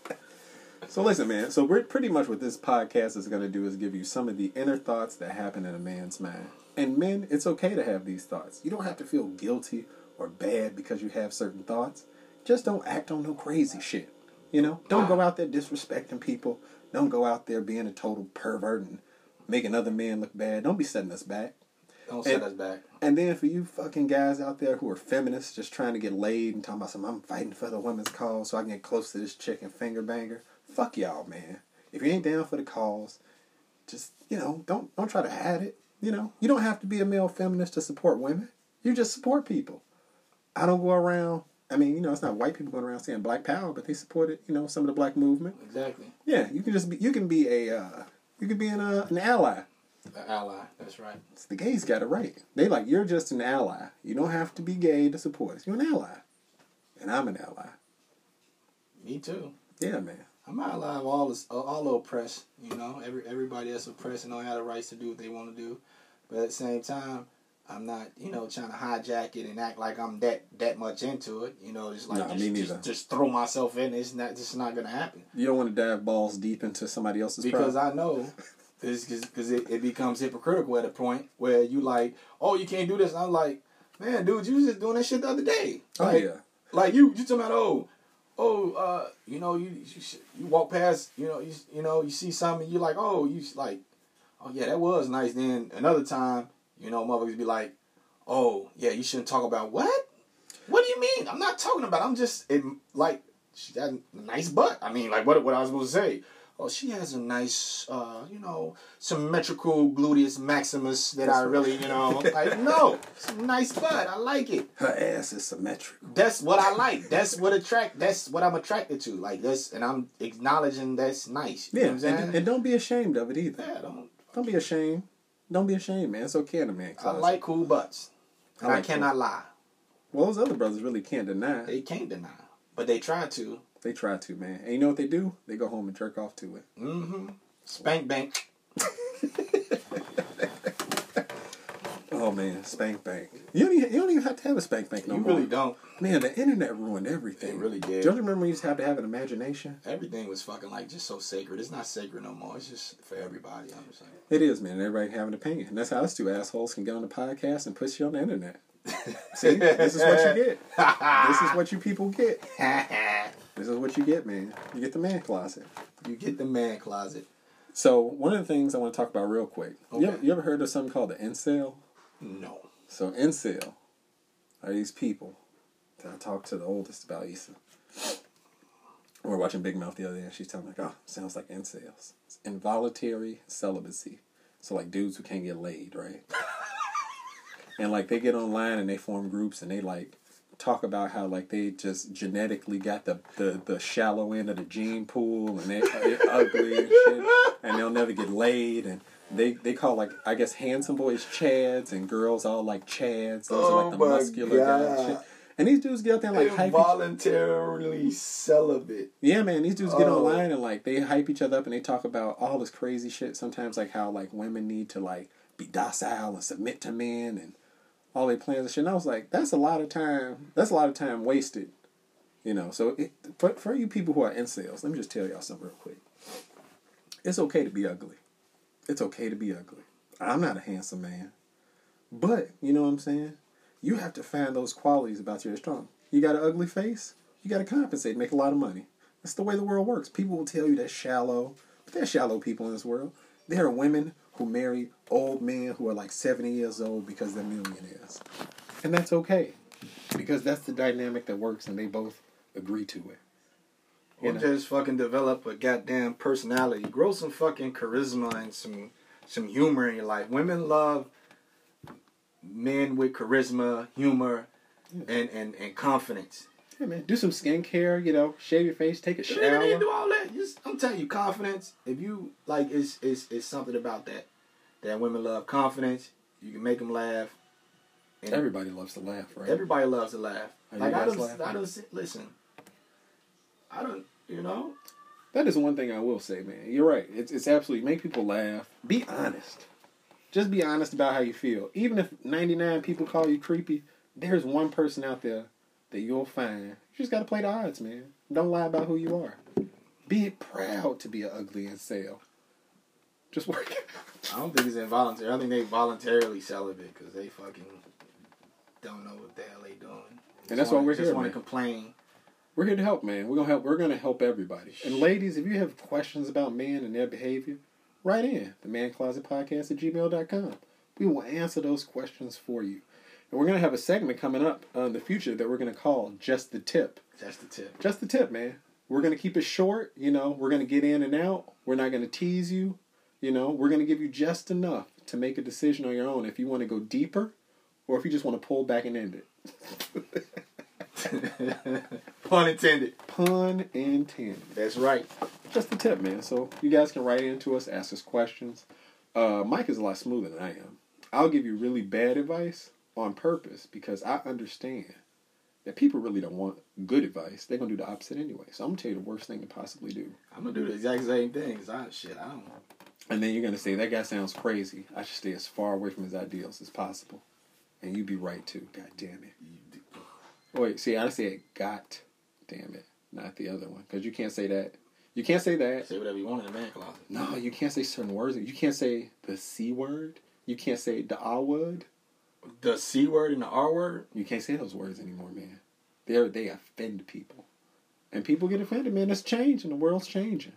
so listen, man. So we're pretty much what this podcast is going to do is give you some of the inner thoughts that happen in a man's mind. And men, it's okay to have these thoughts. You don't have to feel guilty or bad because you have certain thoughts. Just don't act on no crazy shit. You know, don't go out there disrespecting people. Don't go out there being a total pervert and making other men look bad. Don't be setting us back. Don't set And- us back. And then for you fucking guys out there who are feminists, just trying to get laid and talking about some, I'm fighting for the women's cause so I can get close to this chick and finger banger. Fuck y'all, man. If you ain't down for the cause, just you know, don't don't try to hide it. You know, you don't have to be a male feminist to support women. You just support people. I don't go around. I mean, you know, it's not white people going around saying black power, but they supported, you know, some of the black movement. Exactly. Yeah, you can just be. You can be a. Uh, you can be an uh, an ally. An ally. That's right. It's the gays got it right. They like you're just an ally. You don't have to be gay to support us. You're an ally, and I'm an ally. Me too. Yeah, man. I'm ally all this, all the oppressed. You know, every everybody that's oppressed and don't have the rights to do what they want to do. But at the same time, I'm not, you know, trying to hijack it and act like I'm that that much into it. You know, just like Nah, just, just, just throw myself in. It's not just not gonna happen You don't want to dive balls deep into somebody else's because problem. I know. Because it, it becomes hypocritical at a point where you like, oh, you can't do this. And I'm like, man, dude, you was just doing that shit the other day. oh Like, yeah, Like you, you talking about oh, oh, uh, you know, you you, you walk past, you know, you you know, you see something, you're like, oh, you like, oh yeah, that was nice. Then another time, you know, motherfuckers be like, oh yeah, you shouldn't talk about what? What do you mean? I'm not talking about. I'm just it, like she got a nice butt. I mean, like what what I was supposed to say? Oh, she has a nice, uh, you know, symmetrical gluteus maximus that I really, you know, like no, it's a nice butt. I like it. Her ass is symmetrical. That's what I like. That's what attract. That's what I'm attracted to. Like this, and I'm acknowledging that's nice. Yeah, know what I'm and, and don't be ashamed of it either. yeah, don't, Don't be ashamed. Don't be ashamed, man. It's okay in the man I like cool butts, and I, like cannot lie. Well, those other brothers really can't deny. They can't deny, but they try to. They try to, man. And you know what they do? They go home and jerk off to it. Mm-hmm. Spank bank. Oh man, spank bank. You don't even, you don't even have to have a spank bank no you more. You really don't. Man, the internet ruined everything. It really did. Don't you remember when you used to have to have an imagination? Everything was fucking like just so sacred. It's not sacred no more. It's just for everybody. I'm just like, It is, man. Everybody having an opinion. And that's how us two assholes can get on the podcast and push you on the internet. See, this is what you get. This is what you people get. This is what you get, man. You get the man closet. you get the man closet. So one of the things I want to talk about real quick. You, Okay. ever, you ever heard of something called the incel? No. So incel are these people that I talked to the oldest about Issa. We were watching Big Mouth the other day, and she's telling me, like, "Oh, sounds like incels. It's involuntary celibacy. So like dudes who can't get laid, right? and like they get online and they form groups and they like talk about how like they just genetically got the the, the shallow end of the gene pool and they, they're ugly and shit, and they'll never get laid and. They, they call like I guess handsome boys chads and girls all like chads. Those are like oh the Oh my muscular guys. and shit. And these dudes get out there and like hype each, Involuntarily celibate. yeah, man. These dudes get Oh. online and like they hype each other up and they talk about all this crazy shit. Sometimes like how like women need to like be docile and submit to men and all their plans and shit. And I was like, that's a lot of time. That's a lot of time wasted. You know. So it, for for you people who are incels, let me just tell y'all something real quick. It's okay to be ugly. It's okay to be ugly. I'm not a handsome man, but you know what I'm saying. You have to find those qualities about you that strong. You got an ugly face, you got to compensate, make a lot of money. That's the way the world works. People will tell you that's shallow, but there's shallow people in this world. There are women who marry old men who are like 70 years old because they're millionaires. And that's okay. Because that's the dynamic that works and they both agree to it. Or know? just fucking develop a goddamn personality. Grow some fucking charisma and some some humor in your life. Women love men with charisma, humor, and, and, and confidence. Yeah, man. Do some skincare, you know, shave your face, take a You don't need to shower. do all that. Just, I'm telling you, confidence. If you like, it's, it's it's something about that. That women love confidence. You can make them laugh. And Everybody loves to laugh, right? Everybody loves to laugh. Are like you I guys don't, laughing? I don't listen. I don't, you know. That is one thing I will say, man. You're right. It's it's absolutely make people laugh. Be honest. Just be honest about how you feel. Even if 99 people call you creepy, there's one person out there that you'll find. You just got to play the odds, man. Don't lie about who you are. Be proud to be an ugly incel. Just work. I don't think it's involuntary. I think they voluntarily celibate because they fucking don't know what the hell they doing. And that's why wanna- we're just here, want to complain. We're here to help, man. We're gonna help. We're gonna help everybody. And ladies, if you have questions about men and their behavior, write in the Man Closet Podcast at gmail.com. We will answer those questions for you. And we're gonna have a segment coming up uh, in the future that we're gonna call Just the Tip. That's the tip. Just the tip, man. We're gonna keep it short. You know, we're gonna get in and out. We're not gonna tease you. You know, we're gonna give you just enough to make a decision on your own if you want to go deeper, or if you just want to pull back and end it. Pun intended. Pun intended. That's right. just the tip, man. So you guys can write into us, ask us questions. Uh, Mike is a lot smoother than I am. I'll give you really bad advice on purpose because I understand that people really don't want good advice. They're gonna do the opposite anyway. So I'm gonna tell you the worst thing to possibly do. I'm gonna do the exact same thing. 'cause I shit. I don't. And then you're gonna say that guy sounds crazy. I should stay as far away from his ideals as possible. And you'd be right too. God damn it. Wait, see, I said got damn it, not the other one, because you can't say that. You can't say that. Say whatever you want in the man closet. No, you can't say certain words. You can't say the C word. You can't say the R word. The c word and the r word. You can't say those words anymore, man. They they offend people. and people get offended, man. It's changing. The world's changing,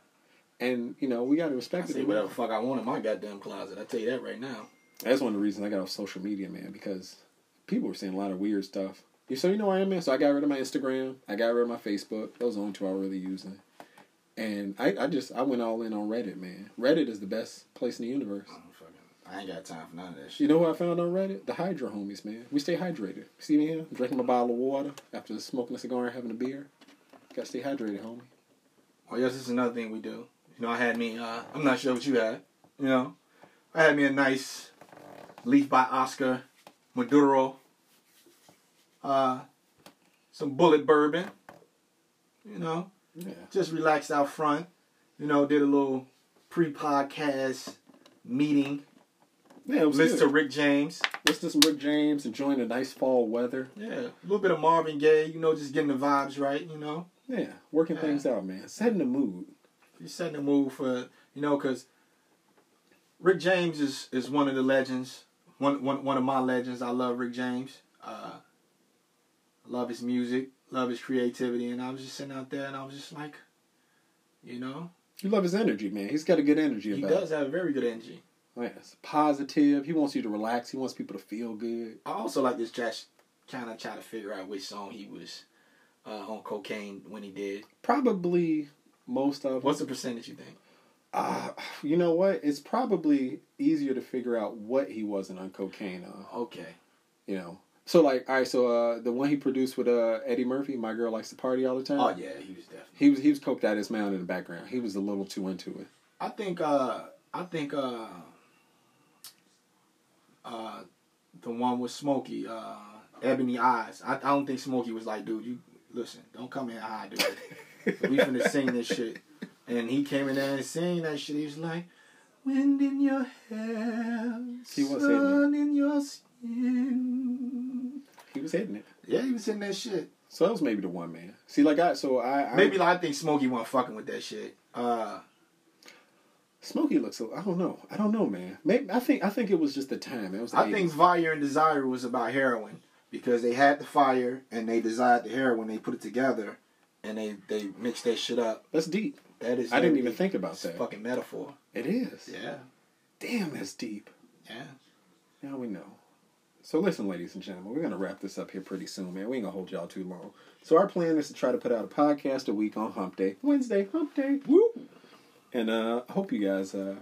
and you know we got to I respect say it. whatever the fuck I want in my goddamn closet. I tell you that right now. That's one of the reasons I got off social media, man, because people were saying a lot of weird stuff. You so you know I am, man. So I got rid of my Instagram. I got rid of my Facebook. Those are the only two I really using. And I, I just I went all in on Reddit, man. Reddit is the best place in the universe. Mm-hmm. I, don't fucking, I ain't got time for none of that shit. You know who I found on Reddit? The Hydro Homies, man. We stay hydrated. See me here? drinking a bottle of water after smoking a cigar and having a beer. Gotta stay hydrated, homie. Well, yes, this is another thing we do. You know, I had me. Uh, I'm not sure what you had. You know, I had me a nice Leaf by Oscar Maduro. Uh, some Bulleit Bourbon. You know, Yeah. just relaxed out front. You know, did a little pre-podcast meeting. Yeah, it was Listen to. Rick James. Listen to some Rick James, enjoying the nice fall weather. Yeah, a little bit of Marvin Gaye. You know, just getting the vibes right. You know, Yeah, working Yeah. things out, man. Setting the mood. just setting the mood for you know, because Rick James is is one of the legends. One one one of my legends. I love Rick James. Uh, love his music. Love his creativity. And I was just sitting out there, and I was just like, you know, You love his energy, man. He's got a good energy he does have a very good energy. Yes, positive. He wants you to relax. He wants people to feel good. I also like this Josh kind of try to figure out which song he was uh, on cocaine when he did. Probably most of. What's the percentage you think? Uh, you know what? It's probably easier to figure out what he wasn't on cocaine on. Okay. You know. So like, all right. So uh, the one he produced with uh, Eddie Murphy, "My Girl Likes to Party All the Time." Oh yeah, he was definitely. He was he was coked out his mound in the background. He was a little too into it. I think. uh I think. uh uh The one with Smokey, uh Ebony Eyes. I, I don't think Smokey was like, dude, you listen, don't come in high, dude. we finna sing this shit. And he came in there and sang that shit. He was like, Wind in your hair, He was sun in your skin. He was hitting it. Yeah, he was hitting that shit. So that was maybe the one man. See, like I so I, I Maybe like, I think Smokey wasn't fucking with that shit. Uh, Smokey looks. a- I don't know. I don't know, man. Maybe I think I think it was just the time. It was. The I think Fire and Desire was about heroin because they had the fire and they desired the heroin. They put it together and they they mixed that shit up. that's deep. That is. I didn't even deep. think about It's that. fucking metaphor. It is. Yeah, Damn, that's deep. yeah. Now we know. So listen, ladies and gentlemen, we're gonna wrap this up here pretty soon, man. We ain't gonna hold y'all too long. So our plan is to try to put out a podcast a week on Hump Day, Wednesday, Hump Day. Woo! And uh, I hope you guys uh,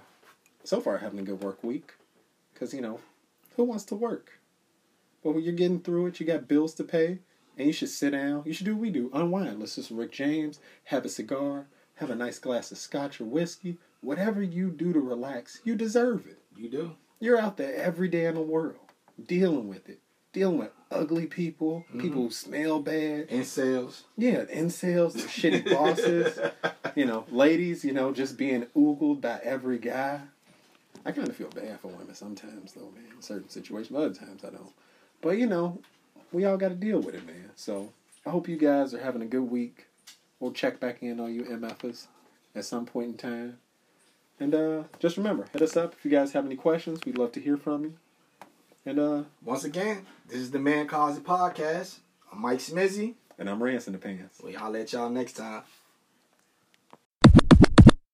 so far are having a good work week, because you know, who wants to work? But when you're getting through it, you got bills to pay, and you should sit down. You should do what we do: unwind, Let's listen to Rick James, have a cigar, have a nice glass of scotch or whiskey. Whatever you do to relax, you deserve it. You do. You're out there every day in the world dealing with it. Dealing with ugly people, people who smell bad. Incels. Yeah, incels, shitty bosses. You know, ladies, you know, just being oogled by every guy. I kind of feel bad for women sometimes, though, man. In certain situations, other times I don't. But, you know, we all got to deal with it, man. So I hope you guys are having a good week. We'll check back in on you MFers at some point in time. And uh, just remember, hit us up if you guys have any questions. We'd love to hear from you. And uh, Once again, this is the Man Closet podcast. I'm Mike Smizzy. and I'm Rance in the pants. We I'll let y'all next time.